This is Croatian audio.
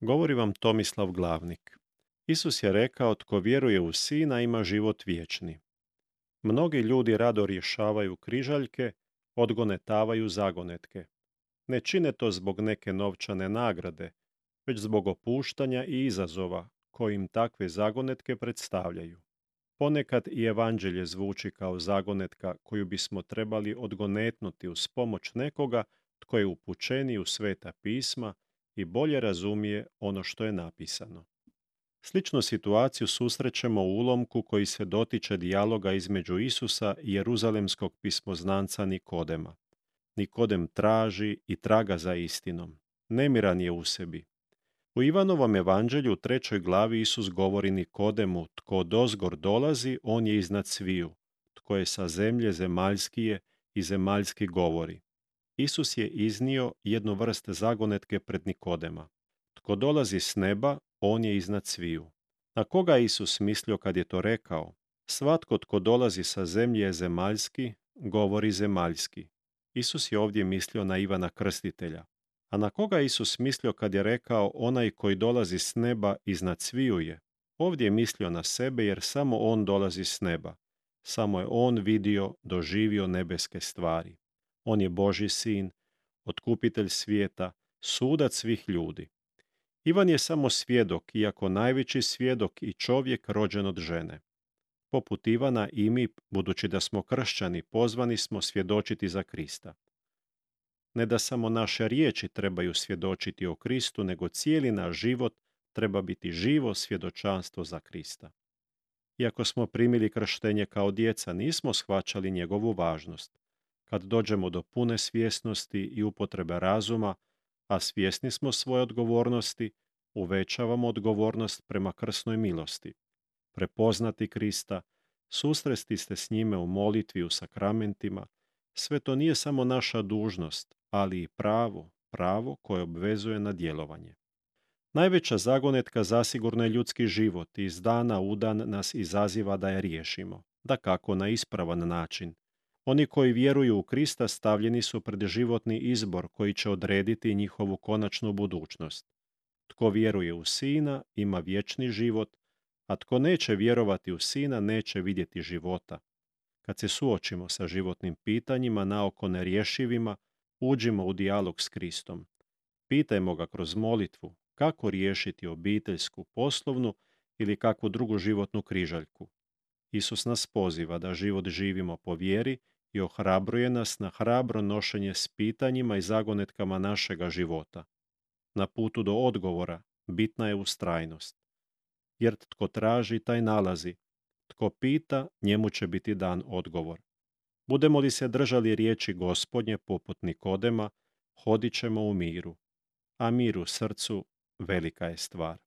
Govori vam Tomislav Glavnik. Isus je rekao, tko vjeruje u Sina ima život vječni. Mnogi ljudi rado rješavaju križaljke, odgonetavaju zagonetke. Ne čine to zbog neke novčane nagrade, već zbog opuštanja i izazova kojim takve zagonetke predstavljaju. Ponekad i evanđelje zvuči kao zagonetka koju bismo trebali odgonetnuti uz pomoć nekoga tko je upućeni u sveta pisma i bolje razumije ono što je napisano. Sličnu situaciju susrećemo u ulomku koji se dotiče dijaloga između Isusa i jeruzalemskog pismoznanca Nikodema. Nikodem traži i traga za istinom. Nemiran je u sebi. U Ivanovom evanđelju u trećoj glavi Isus govori Nikodemu, tko dozgor dolazi, on je iznad sviju. Tko je sa zemlje zemaljskije i zemaljski govori. Isus je iznio jednu vrst zagonetke pred Nikodema. Tko dolazi s neba, on je iznad sviju. Na koga Isus mislio kad je to rekao? Svatko tko dolazi sa zemlje je zemaljski, govori zemaljski. Isus je ovdje mislio na Ivana Krstitelja. A na koga Isus mislio kad je rekao onaj koji dolazi s neba iznad sviju je? Ovdje je mislio na sebe jer samo on dolazi s neba. Samo je on vidio, doživio nebeske stvari. On je Boži sin, otkupitelj svijeta, sudac svih ljudi. Ivan je samo svjedok, iako najveći svjedok i čovjek rođen od žene. Poput Ivana i mi, budući da smo kršćani, pozvani smo svjedočiti za Krista. Ne da samo naše riječi trebaju svjedočiti o Kristu, nego cijeli naš život treba biti živo svjedočanstvo za Krista. Iako smo primili krštenje kao djeca, nismo shvaćali njegovu važnost. Kad dođemo do pune svjesnosti i upotrebe razuma, a svjesni smo svoje odgovornosti, uvećavamo odgovornost prema krsnoj milosti. Prepoznati Krista, susresti ste s njime u molitvi u sakramentima, sve to nije samo naša dužnost, ali i pravo, pravo koje obvezuje na djelovanje. Najveća zagonetka zasigurno je ljudski život i iz dana u dan nas izaziva da je riješimo, da kako na ispravan način, oni koji vjeruju u Krista stavljeni su pred životni izbor koji će odrediti njihovu konačnu budućnost. Tko vjeruje u Sina ima vječni život, a tko neće vjerovati u Sina neće vidjeti života. Kad se suočimo sa životnim pitanjima naoko nerješivima, uđimo u dijalog s Kristom. Pitajmo ga kroz molitvu kako riješiti obiteljsku, poslovnu ili kakvu drugu životnu križaljku. Isus nas poziva da život živimo po vjeri i ohrabruje nas na hrabro nošenje s pitanjima i zagonetkama našega života. Na putu do odgovora bitna je ustrajnost. Jer tko traži, taj nalazi. Tko pita, njemu će biti dan odgovor. Budemo li se držali riječi gospodnje poput Nikodema, hodit ćemo u miru. A mir u srcu velika je stvar.